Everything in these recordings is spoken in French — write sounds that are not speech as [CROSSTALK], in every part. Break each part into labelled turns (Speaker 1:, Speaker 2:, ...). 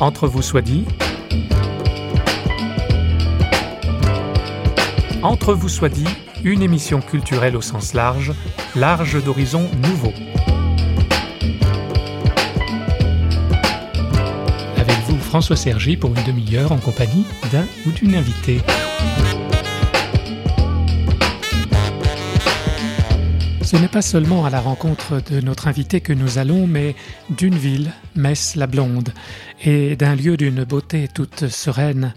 Speaker 1: Entre vous soit dit. Entre vous soit dit, une émission culturelle au sens large, large d'horizons nouveaux. Avec vous, François Sergi, pour une demi-heure en compagnie d'un ou d'une invitée. Ce n'est pas seulement à la rencontre de notre invité que nous allons, mais d'une ville, Metz-la-Blonde, et d'un lieu d'une beauté toute sereine.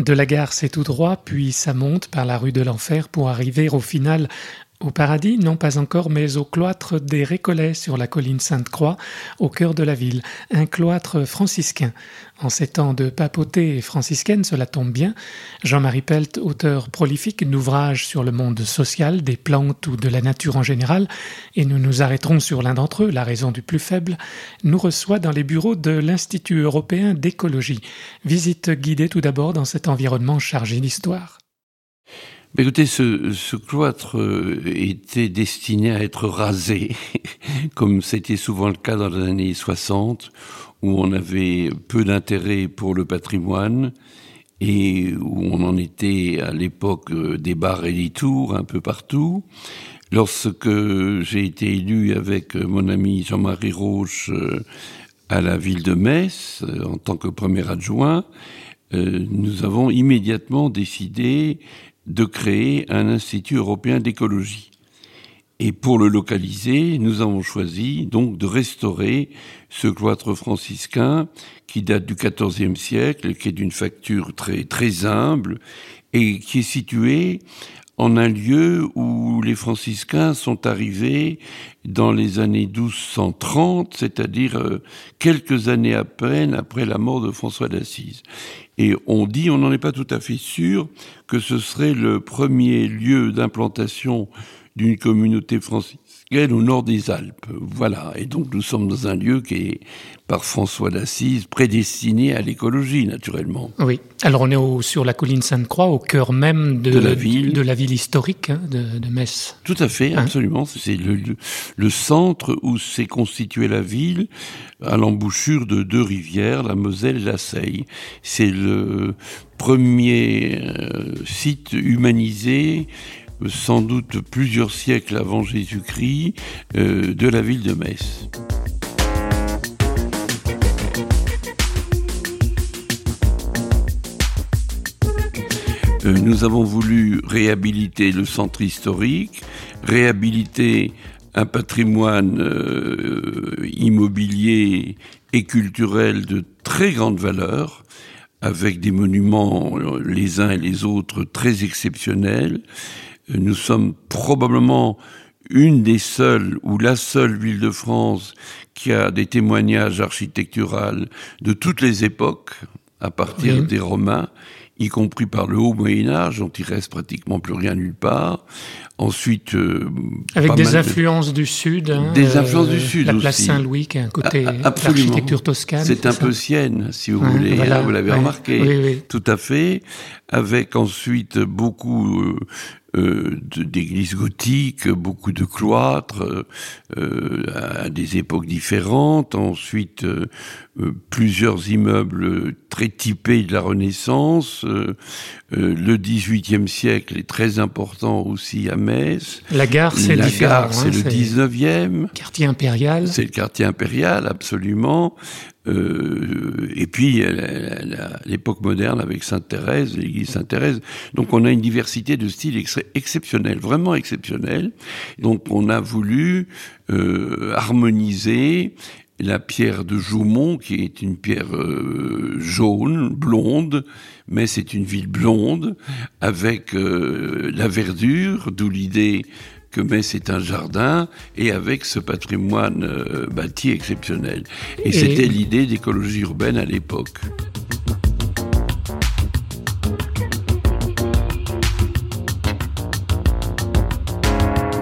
Speaker 1: De la gare, c'est tout droit, puis ça monte par la rue de l'Enfer pour arriver au final au paradis, non pas encore, mais au cloître des Récollets sur la colline Sainte-Croix, au cœur de la ville, un cloître franciscain. En ces temps de papauté franciscaine, cela tombe bien. Jean-Marie Pelt, auteur prolifique d'ouvrages sur le monde social, des plantes ou de la nature en général, et nous nous arrêterons sur l'un d'entre eux, la raison du plus faible, nous reçoit dans les bureaux de l'Institut européen d'écologie. Visite guidée tout d'abord dans cet environnement chargé d'histoire.
Speaker 2: Écoutez, ce, cloître euh, était destiné à être rasé, [LAUGHS] comme c'était souvent le cas dans les années 60, où on avait peu d'intérêt pour le patrimoine et où on en était à l'époque euh, des bars et des tours un peu partout. Lorsque j'ai été élu avec mon ami Jean-Marie Roche euh, à la ville de Metz en tant que premier adjoint, nous avons immédiatement décidé de créer un institut européen d'écologie. Et pour le localiser, nous avons choisi donc de restaurer ce cloître franciscain qui date du XIVe siècle, qui est d'une facture très très humble et qui est situé en un lieu où les franciscains sont arrivés dans les années 1230, c'est-à-dire euh, quelques années à peine après la mort de François d'Assise. Et on dit, on n'en est pas tout à fait sûr, que ce serait le premier lieu d'implantation d'une communauté franciscaine au nord des Alpes. Voilà. Et donc nous sommes dans un lieu qui est, par François d'Assise, prédestiné à l'écologie, naturellement.
Speaker 1: Oui. Alors on est sur la colline Sainte-Croix, au cœur même de, la ville, de la ville historique hein, de, Metz.
Speaker 2: Tout à fait, hein? absolument. C'est le, le, centre où s'est constituée la ville, à l'embouchure de deux rivières, la Moselle et la Seille. C'est le premier euh, site humanisé sans doute plusieurs siècles avant Jésus-Christ, euh, de la ville de Metz. Euh, nous avons voulu réhabiliter le centre historique, réhabiliter un patrimoine euh, immobilier et culturel de très grande valeur, avec des monuments les uns et les autres très exceptionnels, nous sommes probablement une des seules ou la seule ville de France qui a des témoignages architecturaux de toutes les époques, à partir des Romains, y compris par le haut Moyen Âge, dont il reste pratiquement plus rien nulle part. Ensuite,
Speaker 1: euh, avec des influences du sud, hein,
Speaker 2: des influences du euh, sud,
Speaker 1: la place Saint-Louis qui a un côté architecture toscane.
Speaker 2: C'est un peu sienne, si vous voulez. Hein, vous l'avez remarqué, oui, oui. tout à fait. Avec ensuite beaucoup euh, euh, d'églises gothiques, beaucoup de cloîtres euh, à des époques différentes. Ensuite, euh, plusieurs immeubles très typés de la Renaissance. le XVIIIe siècle est très important aussi à Metz.
Speaker 1: La gare, c'est
Speaker 2: la gare, c'est le XIXe.
Speaker 1: Quartier impérial.
Speaker 2: C'est le quartier impérial, absolument. Euh, et puis l'époque moderne avec Sainte Thérèse, l'église Sainte Thérèse. Donc on a une diversité de styles exceptionnelle, vraiment exceptionnelle. Donc on a voulu euh, harmoniser la pierre de Joumont, qui est une pierre euh, jaune, blonde, mais c'est une ville blonde, avec la verdure, d'où l'idée que Metz est un jardin et avec ce patrimoine euh, bâti exceptionnel. Et, c'était l'idée d'écologie urbaine à l'époque.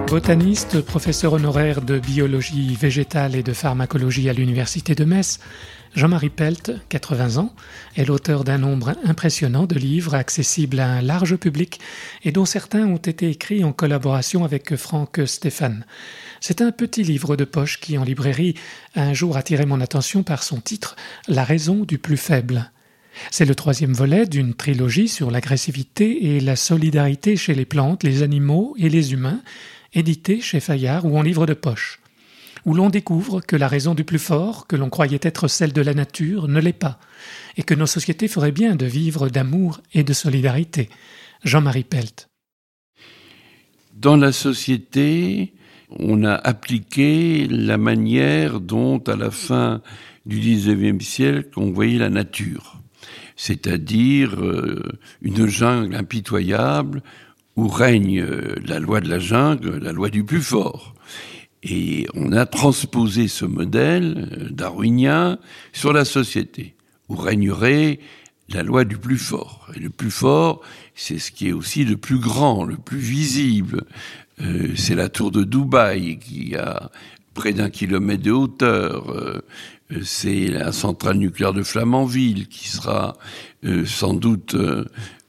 Speaker 1: Botaniste, professeur honoraire de biologie végétale et de pharmacologie à l'Université de Metz, Jean-Marie Pelt, 80 ans, est l'auteur d'un nombre impressionnant de livres accessibles à un large public et dont certains ont été écrits en collaboration avec Franck Stéphane. C'est un petit livre de poche qui, en librairie, a un jour attiré mon attention par son titre La raison du plus faible. C'est le troisième volet d'une trilogie sur l'agressivité et la solidarité chez les plantes, les animaux et les humains, édité chez Fayard ou en livre de poche où l'on découvre que la raison du plus fort, que l'on croyait être celle de la nature, ne l'est pas, et que nos sociétés feraient bien de vivre d'amour et de solidarité. Jean-Marie Pelt.
Speaker 2: Dans la société, on a appliqué la manière dont, à la fin du XIXe siècle, on voyait la nature, c'est-à-dire euh, une jungle impitoyable où règne euh, la loi de la jungle, la loi du plus fort. Et on a transposé ce modèle euh, darwinien sur la société, où régnerait la loi du plus fort. Et le plus fort, c'est ce qui est aussi le plus grand, le plus visible. Euh, c'est la tour de Dubaï qui a près d'un kilomètre de hauteur. Euh, c'est la centrale nucléaire de Flamanville qui sera sans doute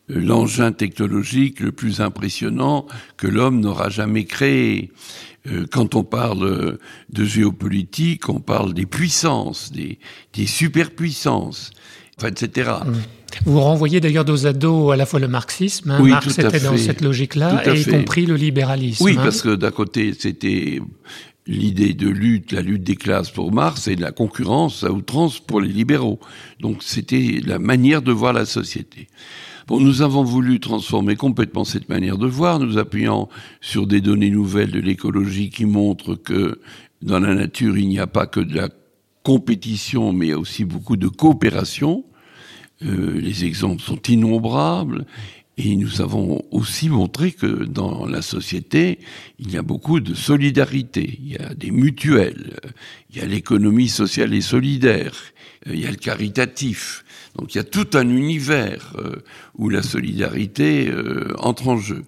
Speaker 2: l'engin technologique le plus impressionnant que l'homme n'aura jamais créé. Euh, quand on parle de géopolitique, on parle des puissances, des, des superpuissances, etc. Mmh.
Speaker 1: Vous renvoyez d'ailleurs dos à dos à la fois le marxisme, hein, Marx était dans cette logique-là, et y compris le libéralisme.
Speaker 2: Oui, hein. parce que d'un côté, c'était l'idée de lutte, la lutte des classes pour Marx, et de la concurrence à outrance pour les libéraux. Donc c'était la manière de voir la société. Bon, nous avons voulu transformer complètement cette manière de voir, nous appuyant sur des données nouvelles de l'écologie qui montrent que dans la nature, il n'y a pas que de la compétition, mais il y a aussi beaucoup de coopération. Euh, les exemples sont innombrables. Et nous avons aussi montré que dans la société, il y a beaucoup de solidarité, il y a des mutuelles, il y a l'économie sociale et solidaire, il y a le caritatif. Donc il y a tout un univers euh, où la solidarité euh, entre en jeu.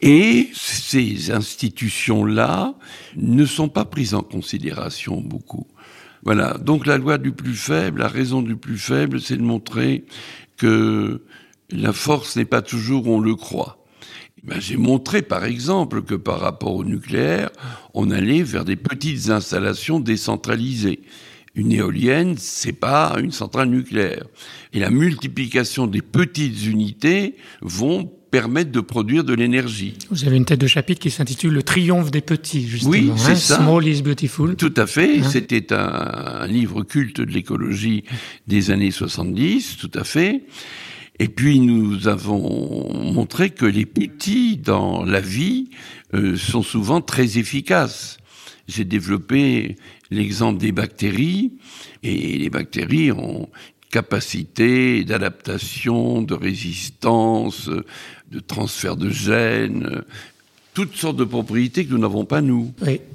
Speaker 2: Et ces institutions-là ne sont pas prises en considération beaucoup. Voilà. Donc la loi du plus faible, la raison du plus faible, c'est de montrer que la force n'est pas toujours on le croit. Ben, J'ai montré par exemple que par rapport au nucléaire, on allait vers des petites installations décentralisées. Une éolienne, c'est pas une centrale nucléaire. Et la multiplication des petites unités vont permettre de produire de l'énergie.
Speaker 1: Vous avez une tête de chapitre qui s'intitule Le triomphe des petits, justement.
Speaker 2: Oui, c'est hein, ça.
Speaker 1: Small is beautiful.
Speaker 2: Tout à fait. Hein. C'était un, un, livre culte de l'écologie des années 70, tout à fait. Et puis nous avons montré que les petits dans la vie euh, sont souvent très efficaces. J'ai développé l'exemple des bactéries, et les bactéries ont capacité d'adaptation, de résistance, de transfert de gènes, toutes sortes de propriétés que nous n'avons pas nous.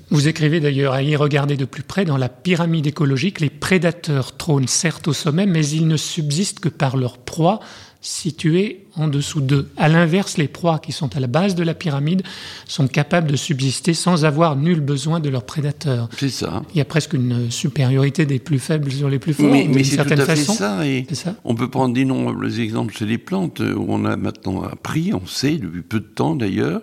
Speaker 1: Vous écrivez d'ailleurs à y regarder de plus près, dans la pyramide écologique, les prédateurs trônent certes au sommet, mais ils ne subsistent que par leur proie, situés en dessous d'eux. À l'inverse, les proies qui sont à la base de la pyramide sont capables de subsister sans avoir nul besoin de leurs prédateurs.
Speaker 2: C'est ça.
Speaker 1: Il y a presque une supériorité des plus faibles sur les plus forts.
Speaker 2: Mais, mais c'est tout à façon. fait ça, et ça. On peut prendre d'innombrables exemples chez les plantes où on a maintenant appris, on sait depuis peu de temps d'ailleurs,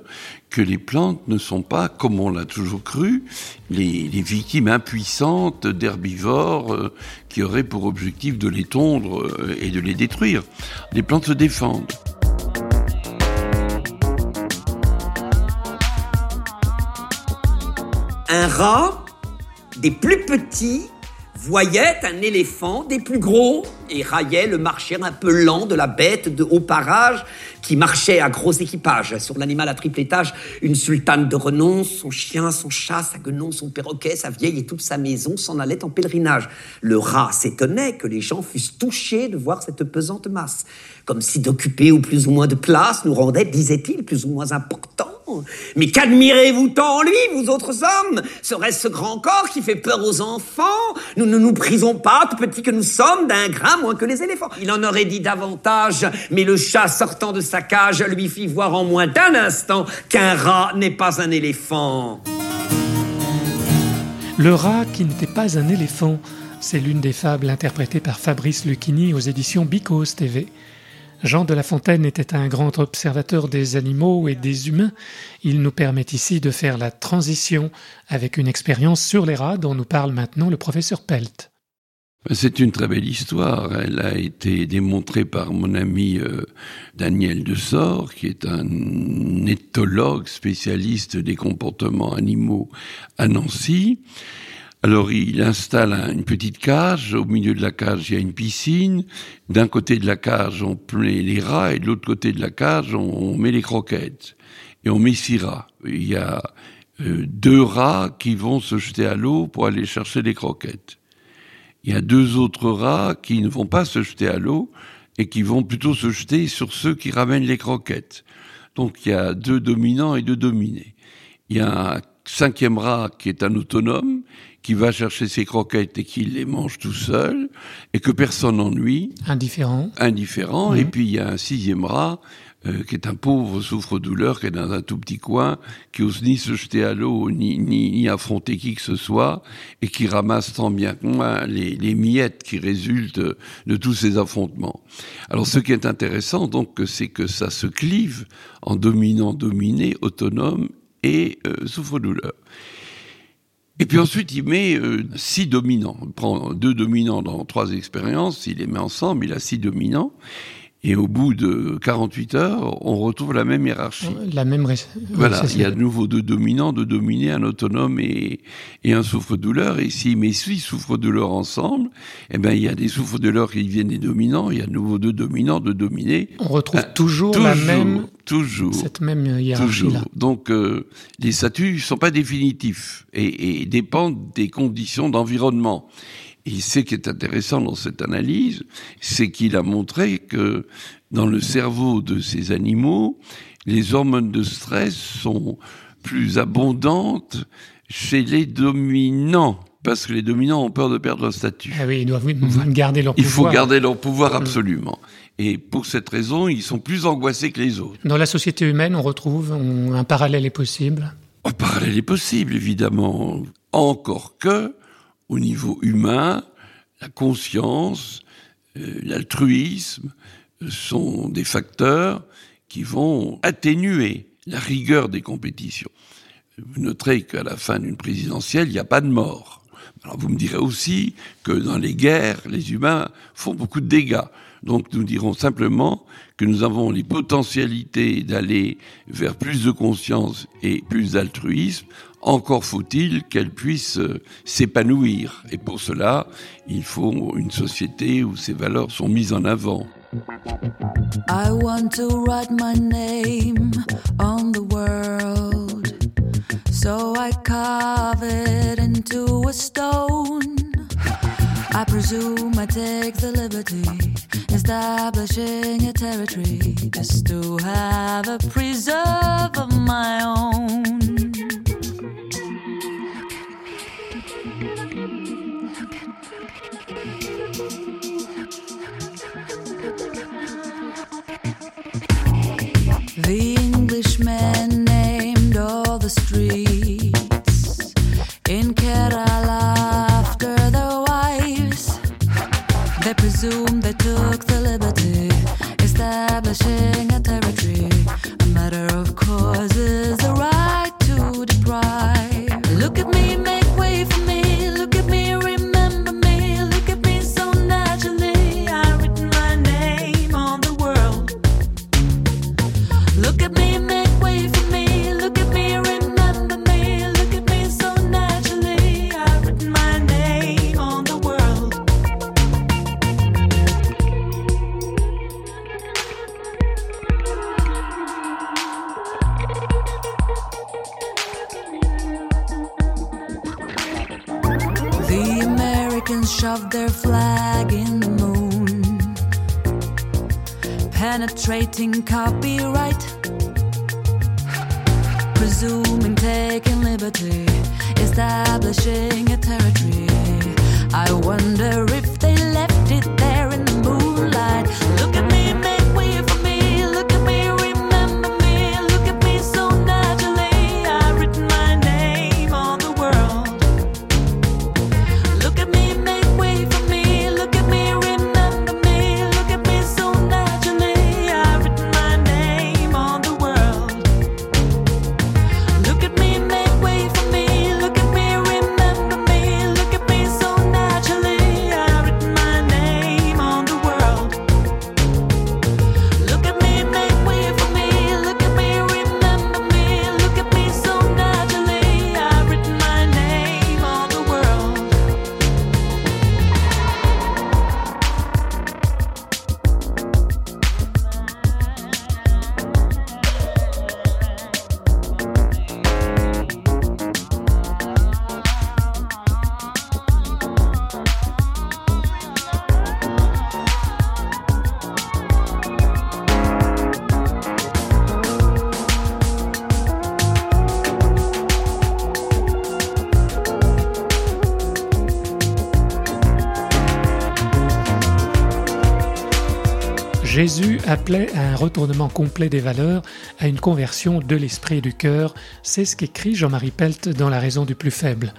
Speaker 2: que les plantes ne sont pas, comme on l'a toujours cru, les, les victimes impuissantes d'herbivores euh, qui auraient pour objectif de les tondre euh, et de les détruire. Les plantes se défendent.
Speaker 3: Un rat, des plus petits, voyait un éléphant des plus gros et raillait le marcher un peu lent de la bête de haut parage qui marchait à gros équipage. Sur l'animal à triple étage, une sultane de renom, son chien, son chat, sa guenon, son perroquet, sa vieille et toute sa maison s'en allaient en pèlerinage. Le rat s'étonnait que les gens fussent touchés de voir cette pesante masse. Comme si d'occuper ou plus ou moins de place nous rendait, disait-il, plus ou moins important mais qu'admirez-vous tant en lui, vous autres hommes? Serait-ce ce grand corps qui fait peur aux enfants? Nous ne nous prisons pas, tout petits que nous sommes, d'un grain moins que les éléphants. Il en aurait dit davantage, mais le chat sortant de sa cage lui fit voir en moins d'un instant qu'un rat n'est pas un éléphant.
Speaker 1: Le rat qui n'était pas un éléphant c'est l'une des fables interprétées par Fabrice Lucchini aux éditions Bicos TV. Jean de La Fontaine était un grand observateur des animaux et des humains. Il nous permet ici de faire la transition avec une expérience sur les rats dont nous parle maintenant le professeur Pelt.
Speaker 2: C'est une très belle histoire. Elle a été démontrée par mon ami euh, Daniel Dessort, qui est un éthologue spécialiste des comportements animaux à Nancy. Alors il installe une petite cage, au milieu de la cage il y a une piscine, d'un côté de la cage on met les rats et de l'autre côté de la cage on, met les croquettes. Et on met six rats. Il y a euh, deux rats qui vont se jeter à l'eau pour aller chercher les croquettes. Il y a deux autres rats qui ne vont pas se jeter à l'eau et qui vont plutôt se jeter sur ceux qui ramènent les croquettes. Donc il y a deux dominants et deux dominés. Il y a cinquième rat qui est un autonome, qui va chercher ses croquettes et qui les mange tout seul, et que personne n'ennuie.
Speaker 1: Indifférent.
Speaker 2: Indifférent. Et puis il y a un sixième rat euh, qui est un pauvre souffre-douleur, qui est dans un tout petit coin, qui ose ni se jeter à l'eau, ni, ni, affronter qui que ce soit, et qui ramasse tant bien que moi les, les miettes qui résultent de tous ces affrontements. Alors ce qui est intéressant, donc, c'est que ça se clive en dominant-dominé, autonome et euh, souffre-douleur. Et puis ensuite, il met euh, six dominants. Il prend deux dominants dans trois expériences, il les met ensemble, il a six dominants. Et au bout de 48 heures, on retrouve la même hiérarchie.
Speaker 1: La même.
Speaker 2: Voilà, il y a de nouveau deux dominants, deux dominés, un autonome et, et un souffre-douleur. Et s'il met six souffre-douleur ensemble, eh ben il y a des souffre-douleur qui viennent des dominants. Il y a de nouveau deux dominants, deux dominés.
Speaker 1: On retrouve euh, toujours, la même.
Speaker 2: Toujours.
Speaker 1: Cette même hiérarchie là.
Speaker 2: Donc euh, les statuts sont pas définitifs et, et dépendent des conditions d'environnement. Et ce qui est intéressant dans cette analyse, c'est qu'il a montré que dans le cerveau de ces animaux, les hormones de stress sont plus abondantes chez les dominants. Parce que les dominants ont peur de perdre leur statut.
Speaker 1: Ah oui, ils doivent garder leur pouvoir.
Speaker 2: Il faut garder leur pouvoir absolument. Et pour cette raison, ils sont plus angoissés que les autres.
Speaker 1: Dans la société humaine, on retrouve un parallèle est possible.
Speaker 2: Un parallèle est possible, évidemment. Encore que au niveau humain, la conscience, euh, l'altruisme sont des facteurs qui vont atténuer la rigueur des compétitions. Vous noterez qu'à la fin d'une présidentielle, il n'y a pas de mort. Alors vous me direz aussi que dans les guerres, les humains font beaucoup de dégâts. Donc nous dirons simplement que nous avons les potentialités d'aller vers plus de conscience et plus d'altruisme. Encore faut-il qu'elle puisse euh, s'épanouir. Et pour cela, il faut une société où ces valeurs sont mises en avant. I want to write my name on the world. So I carve it into a stone. I presume I take the liberty establishing a territory just to have a preserve of my own. Penetrating copyright, presuming taking liberty, establishing
Speaker 1: appelait à un retournement complet des valeurs, à une conversion de l'esprit et du cœur. C'est ce qu'écrit Jean-Marie Pelt dans La raison du plus faible.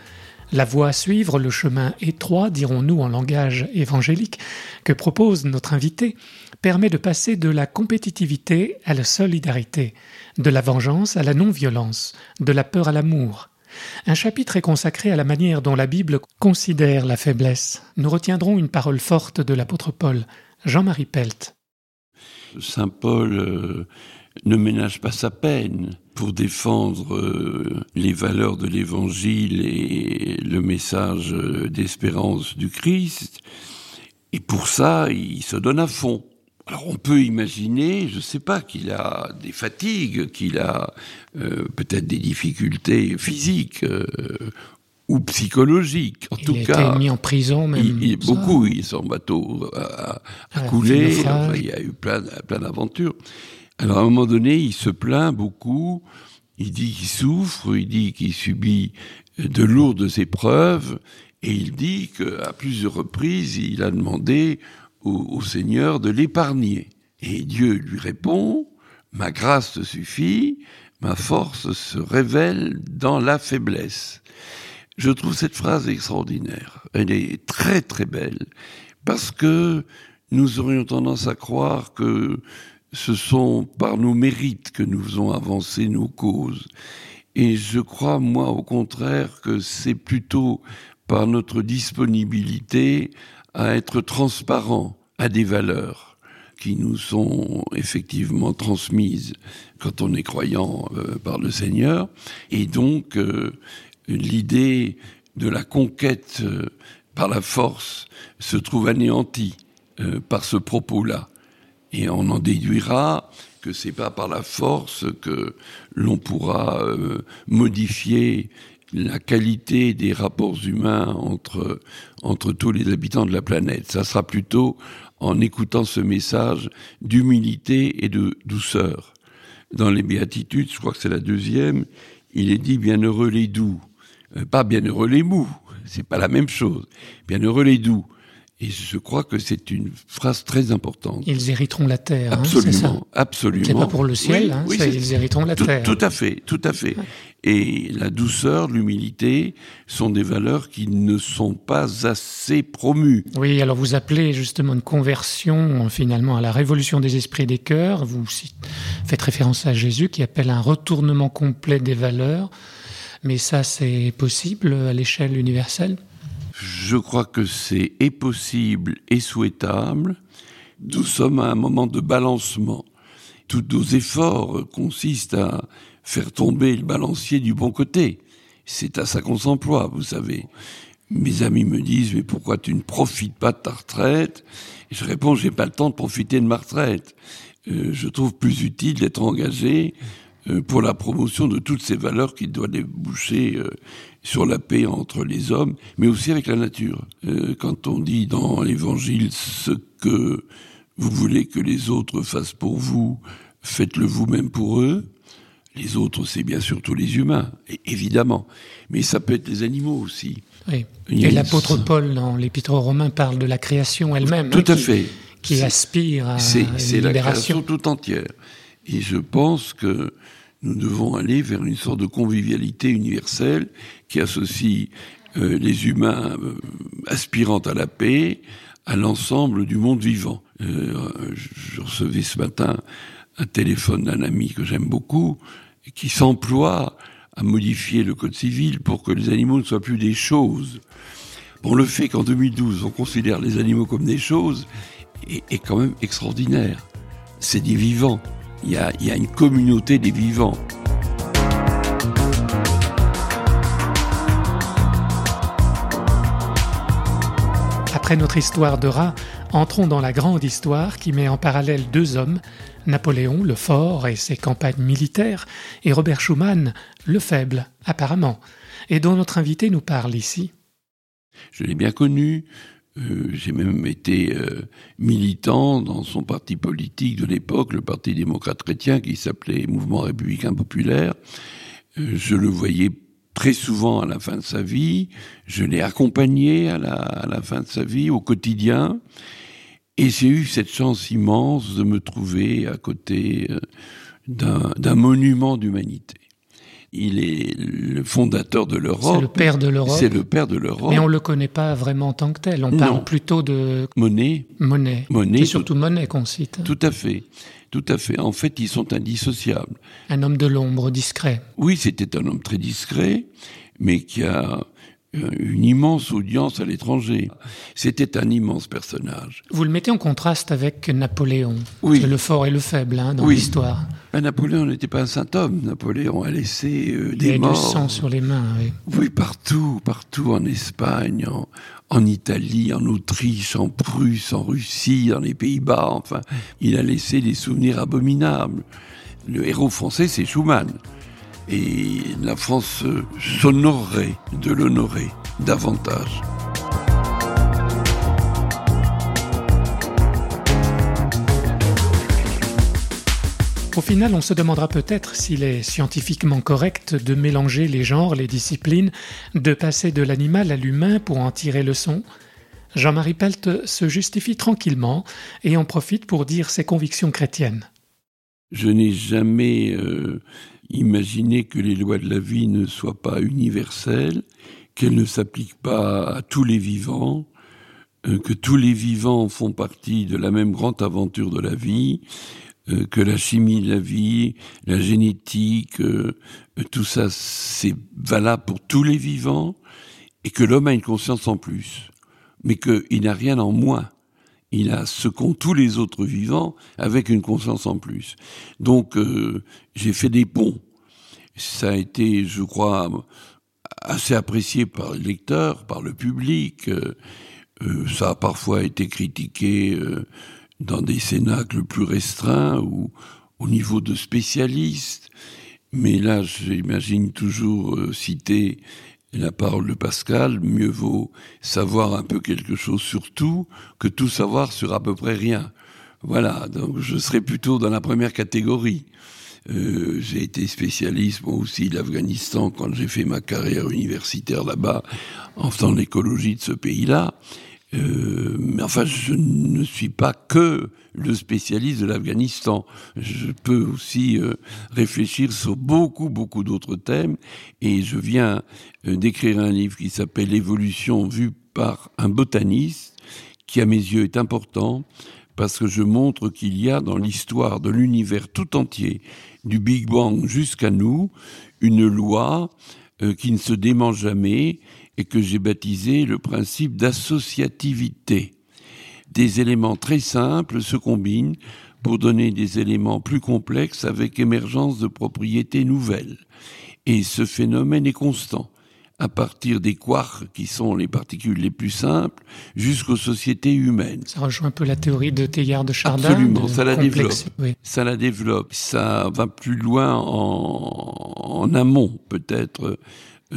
Speaker 1: La voie à suivre, le chemin étroit, dirons-nous en langage évangélique, que propose notre invité, permet de passer de la compétitivité à la solidarité, de la vengeance à la non-violence, de la peur à l'amour. Un chapitre est consacré à la manière dont la Bible considère la faiblesse. Nous retiendrons une parole forte de l'apôtre Paul, Jean-Marie Pelt.
Speaker 2: Saint Paul euh, ne ménage pas sa peine pour défendre euh, les valeurs de l'Évangile et le message euh, d'espérance du Christ. Et pour ça, il se donne à fond. Alors on peut imaginer, je ne sais pas, qu'il a des fatigues, qu'il a peut-être des difficultés physiques ou psychologiques. En
Speaker 1: il
Speaker 2: tout
Speaker 1: a
Speaker 2: cas,
Speaker 1: été mis en prison même.
Speaker 2: il, il, beaucoup, il, son bateau a, a coulé, enfin, il y a eu plein, plein d'aventures. Alors à un moment donné, il se plaint beaucoup, il dit qu'il souffre, il dit qu'il subit de lourdes épreuves, et il dit qu'à plusieurs reprises, il a demandé au, au Seigneur de l'épargner. Et Dieu lui répond, ma grâce te suffit, ma force se révèle dans la faiblesse. Je trouve cette phrase extraordinaire. Elle est très très belle, parce que nous aurions tendance à croire que ce sont par nos mérites que nous faisons avancer nos causes. Et je crois, moi, au contraire, que c'est plutôt par notre disponibilité à être transparent à des valeurs qui nous sont effectivement transmises quand on est croyant euh, par le Seigneur. Et donc, euh, l'idée de la conquête euh, par la force se trouve anéantie euh, par ce propos-là. Et on en déduira que c'est pas par la force que l'on pourra euh, modifier la qualité des rapports humains entre, entre tous les habitants de la planète. Ça sera plutôt en écoutant ce message d'humilité et de douceur. Dans les béatitudes, je crois que c'est la deuxième, il est dit bienheureux les doux, pas bienheureux les mous, c'est pas la même chose. Bienheureux les doux. Et je crois que c'est une phrase très importante.
Speaker 1: Ils hériteront la terre.
Speaker 2: Absolument,
Speaker 1: hein,
Speaker 2: absolument.
Speaker 1: C'est pas pour le ciel,
Speaker 2: oui,
Speaker 1: hein,
Speaker 2: oui,
Speaker 1: ils hériteront la
Speaker 2: tout,
Speaker 1: terre.
Speaker 2: Tout à fait, tout à fait. Et la douceur, l'humilité sont des valeurs qui ne sont pas assez promues.
Speaker 1: Oui, alors vous appelez justement une conversion finalement à la révolution des esprits et des cœurs. Vous faites référence à Jésus qui appelle un retournement complet des valeurs. Mais ça, c'est possible à l'échelle universelle?
Speaker 2: Je crois que c'est possible et souhaitable. Nous sommes à un moment de balancement. Tous nos efforts consistent à faire tomber le balancier du bon côté. C'est à ça qu'on s'emploie, vous savez. Mes amis me disent, mais pourquoi tu ne profites pas de ta retraite? Et je réponds, j'ai pas le temps de profiter de ma retraite. Euh, je trouve plus utile d'être engagé pour la promotion de toutes ces valeurs qui doivent déboucher euh, sur la paix entre les hommes, mais aussi avec la nature. Euh, quand on dit dans l'Évangile ce que vous voulez que les autres fassent pour vous, faites-le vous-même pour eux. Les autres, c'est bien sûr tous les humains, évidemment, mais ça peut être les animaux aussi.
Speaker 1: Oui. Et l'apôtre Paul, dans l'Épître aux Romains, parle de la création elle-même.
Speaker 2: Tout
Speaker 1: hein,
Speaker 2: à
Speaker 1: qui,
Speaker 2: fait.
Speaker 1: Qui aspire à
Speaker 2: C'est
Speaker 1: une
Speaker 2: la création tout entière. Et je pense que nous devons aller vers une sorte de convivialité universelle qui associe euh, les humains euh, aspirant à la paix à l'ensemble du monde vivant. Euh, je recevais ce matin un téléphone d'un ami que j'aime beaucoup qui s'emploie à modifier le code civil pour que les animaux ne soient plus des choses. Bon, le fait qu'en 2012 on considère les animaux comme des choses est, est quand même extraordinaire. C'est des vivants. Il y, a, il y a une communauté des vivants.
Speaker 1: Après notre histoire de rat, entrons dans la grande histoire qui met en parallèle deux hommes, Napoléon le fort et ses campagnes militaires, et Robert Schumann le faible, apparemment, et dont notre invité nous parle ici.
Speaker 2: Je l'ai bien connu, euh, j'ai même été euh, militant dans son parti politique de l'époque, le Parti démocrate chrétien, qui s'appelait Mouvement républicain populaire. Euh, je le voyais très souvent à la fin de sa vie. Je l'ai accompagné à la, à la, fin de sa vie, au quotidien. Et j'ai eu cette chance immense de me trouver à côté d'un monument d'humanité. Il est le fondateur de l'Europe.
Speaker 1: C'est le père de l'Europe.
Speaker 2: C'est le père de l'Europe.
Speaker 1: Mais on le connaît pas vraiment en tant que tel. On parle plutôt de
Speaker 2: Monet.
Speaker 1: Monet.
Speaker 2: Monet.
Speaker 1: C'est surtout Monet qu'on cite.
Speaker 2: Tout à fait. Tout à fait. En fait, ils sont indissociables.
Speaker 1: Un homme de l'ombre, discret.
Speaker 2: Oui, c'était un homme très discret, mais qui a euh, une immense audience à l'étranger. C'était un immense personnage.
Speaker 1: Vous le mettez en contraste avec Napoléon.
Speaker 2: Oui.
Speaker 1: le fort et le faible hein, dans
Speaker 2: Oui.
Speaker 1: l'histoire.
Speaker 2: Ben, Napoléon n'était pas un saint homme. Napoléon a laissé euh,
Speaker 1: Il y
Speaker 2: des
Speaker 1: a du
Speaker 2: morts.
Speaker 1: sang sur les mains. Oui.
Speaker 2: Oui, partout, partout, en Espagne, en, en Italie, en Autriche, en Prusse, en Russie, dans les Pays-Bas, enfin, il a laissé des souvenirs abominables. Le héros français, c'est Schumann. Et la France euh, s'honorerait de l'honorer davantage.
Speaker 1: Au final, on se demandera peut-être s'il est scientifiquement correct de mélanger les genres, les disciplines, de passer de l'animal à l'humain pour en tirer leçon. Jean-Marie Pelt se justifie tranquillement et en profite pour dire ses convictions chrétiennes.
Speaker 2: Je n'ai jamais euh, imaginé que les lois de la vie ne soient pas universelles, qu'elles ne s'appliquent pas à tous les vivants, euh, que tous les vivants font partie de la même grande aventure de la vie, euh, que la chimie de la vie, la génétique, euh, euh, tout ça c'est valable pour tous les vivants, et que l'homme a une conscience en plus, mais qu'il n'a rien en moins il a ce qu'ont tous les autres vivants avec une conscience en plus. Donc euh, j'ai fait des ponts. Ça a été, je crois, assez apprécié par les lecteurs, par le public. Euh, ça a parfois été critiqué dans des cénacles plus restreints ou au niveau de spécialistes. Mais là, j'imagine toujours euh, citer la parole de Pascal, mieux vaut savoir un peu quelque chose sur tout que tout savoir sur à peu près rien. Voilà, donc je serais plutôt dans la première catégorie. Euh, j'ai été spécialiste moi aussi de l'Afghanistan quand j'ai fait ma carrière universitaire là-bas en faisant l'écologie de ce pays-là. Euh, mais enfin, je ne suis pas que le spécialiste de l'Afghanistan. Je peux aussi euh, réfléchir sur beaucoup, beaucoup d'autres thèmes. Et je viens euh, d'écrire un livre qui s'appelle L'évolution vue par un botaniste, qui à mes yeux est important, parce que je montre qu'il y a dans l'histoire de l'univers tout entier, du Big Bang jusqu'à nous, une loi euh, qui ne se dément jamais et que j'ai baptisé le principe d'associativité. Des éléments très simples se combinent pour donner des éléments plus complexes avec émergence de propriétés nouvelles. Et ce phénomène est constant, à partir des quarks, qui sont les particules les plus simples, jusqu'aux sociétés humaines.
Speaker 1: Ça rejoint un peu la théorie de Teilhard de Chardin.
Speaker 2: Absolument,
Speaker 1: de
Speaker 2: ça la développe.
Speaker 1: oui.
Speaker 2: Ça la développe, ça va plus loin en, en amont peut-être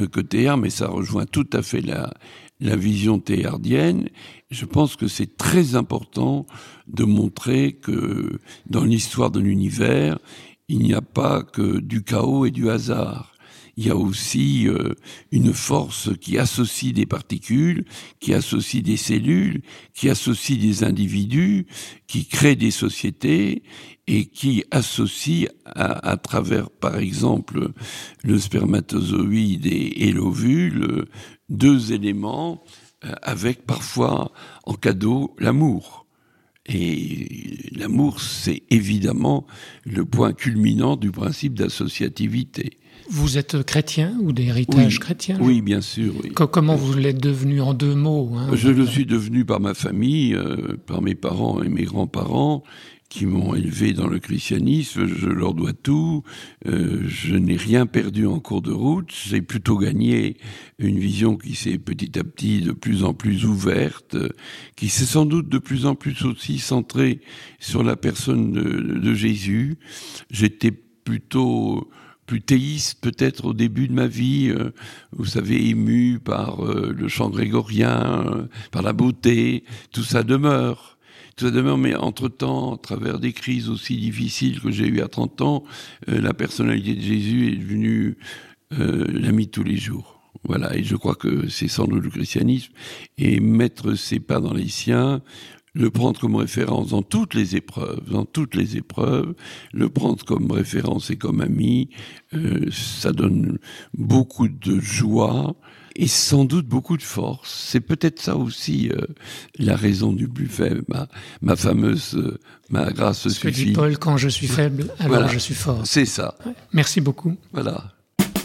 Speaker 2: que Théard, mais ça rejoint tout à fait la, la vision théardienne. Je pense que c'est très important de montrer que dans l'histoire de l'univers, il n'y a pas que du chaos et du hasard. Il y a aussi euh, une force qui associe des particules, qui associe des cellules, qui associe des individus, qui crée des sociétés et qui associe à, travers, par exemple, le spermatozoïde et, et l'ovule, deux éléments euh, avec parfois en cadeau l'amour. Et l'amour, c'est évidemment le point culminant du principe d'associativité.
Speaker 1: Vous êtes chrétien ou d'héritage
Speaker 2: Oui.
Speaker 1: chrétien
Speaker 2: Oui, bien sûr. Oui.
Speaker 1: Comment vous l'êtes devenu en deux mots hein
Speaker 2: Je le suis devenu par ma famille, euh, par mes parents et mes grands-parents qui m'ont élevé dans le christianisme. Je leur dois tout. Euh, je n'ai rien perdu en cours de route. J'ai plutôt gagné une vision qui s'est petit à petit de plus en plus ouverte, euh, qui s'est sans doute de plus en plus aussi centrée sur la personne de, de Jésus. J'étais plutôt plus théiste peut-être au début de ma vie, euh, vous savez, ému par euh, le chant grégorien, euh, par la beauté, tout ça demeure. Tout ça demeure, mais entre-temps, à travers des crises aussi difficiles que j'ai eues à 30 ans, euh, la personnalité de Jésus est devenue euh, l'ami de tous les jours. Voilà, et je crois que c'est sans doute le christianisme. Et mettre ses pas dans les siens, le prendre comme référence dans toutes les épreuves, dans toutes les épreuves, le prendre comme référence et comme ami, euh, ça donne beaucoup de joie et sans doute beaucoup de force. C'est peut-être ça aussi euh, la raison du plus faible, ma, ma fameuse, euh, ma grâce
Speaker 1: Ce
Speaker 2: suffit.
Speaker 1: que dit Paul, quand je suis faible, alors
Speaker 2: Voilà.
Speaker 1: je suis fort.
Speaker 2: C'est ça,
Speaker 1: Ouais. Merci beaucoup.
Speaker 2: voilà.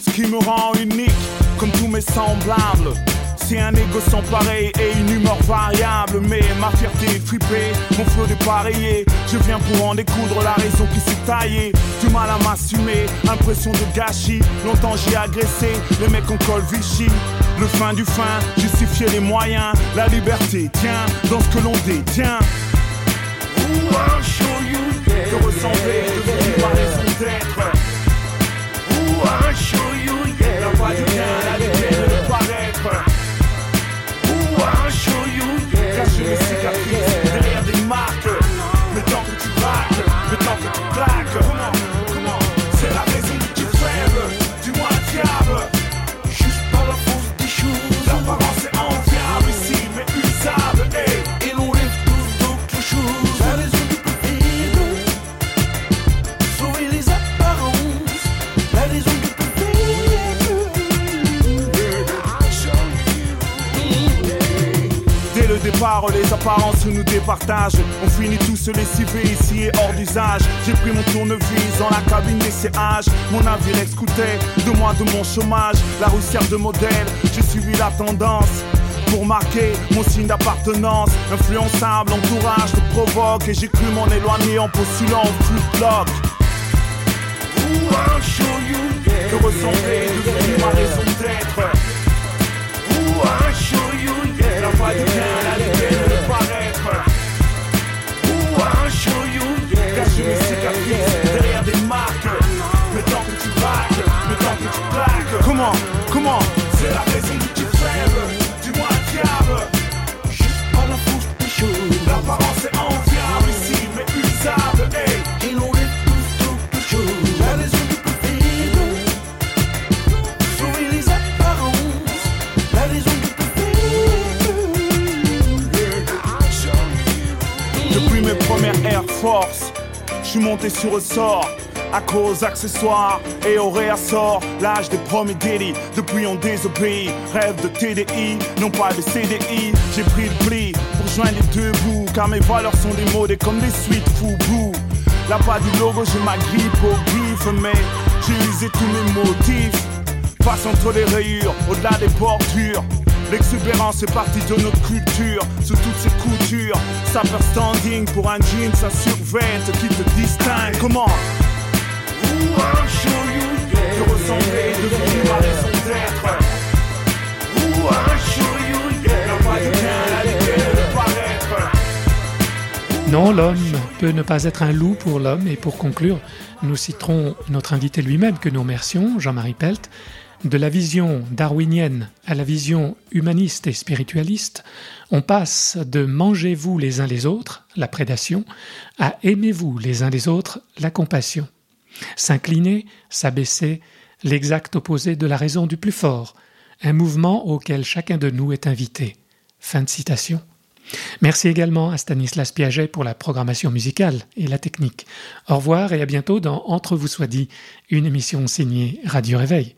Speaker 4: Ce qui me rend unique, comme tous mes semblables. C'est un égo sans pareil et une humeur variable. Mais ma fierté est frippée, mon flot dépareillé. Je viens pour en découdre la raison qui s'est taillée. Du mal à m'assumer, impression de gâchis. Longtemps j'ai agressé les mecs en col Vichy. Le fin du fin, justifier les moyens. La liberté, tiens, dans ce que l'on détient. Show you, yeah. Ressembler, Les apparences nous départagent. On finit tous se lessiver ici et hors d'usage. J'ai pris mon tournevis dans la cabine des CH. Mon navire excoutait de moi de mon chômage. La sert de modèle, j'ai suivi la tendance. Pour marquer mon signe d'appartenance, influençable, entourage te provoque et j'ai cru m'en éloigner en postulant au flux bloc. De ressembler, devenir ma raison d'être. La voix du bien, Comment, comment C'est la raison que tu faible. Dis-moi, diable. Juste par la force des choses. L'apparence est enviable ici, mais usable. Hey. Et l'on est tous d'autres choses. La raison du plus faible. Sauver les apparences. La raison du plus faible. Depuis mes premières Air Force, je suis monté sur ressort. À cause accessoires et au réassort, l'âge des premiers délits. Depuis on désobéit, rêve de TDI, non pas de CDI. J'ai pris le pli pour joindre les deux bouts, car mes valeurs sont démodées comme des suites foubou. Là pas du logo, j'ai ma grippe au griffe, mais j'ai usé tous mes motifs. Passe entre les rayures, au-delà des bordures. L'exubérance est partie de notre culture, sous toutes ses coutures. Sapper standing pour un jean, ça survête qui te distingue. Comment
Speaker 1: Non, l'homme peut ne pas être un loup pour l'homme, et pour conclure, nous citerons notre invité lui-même que nous remercions, Jean-Marie Pelt. De la vision darwinienne à la vision humaniste et spiritualiste, on passe de mangez-vous les uns les autres, la prédation, à aimez-vous les uns les autres, la compassion. S'incliner, s'abaisser, l'exact opposé de la raison du plus fort, un mouvement auquel chacun de nous est invité. Fin de citation. Merci également à Stanislas Piaget pour la programmation musicale et la technique. Au revoir et à bientôt dans Entre vous soit dit, une émission signée Radio Réveil.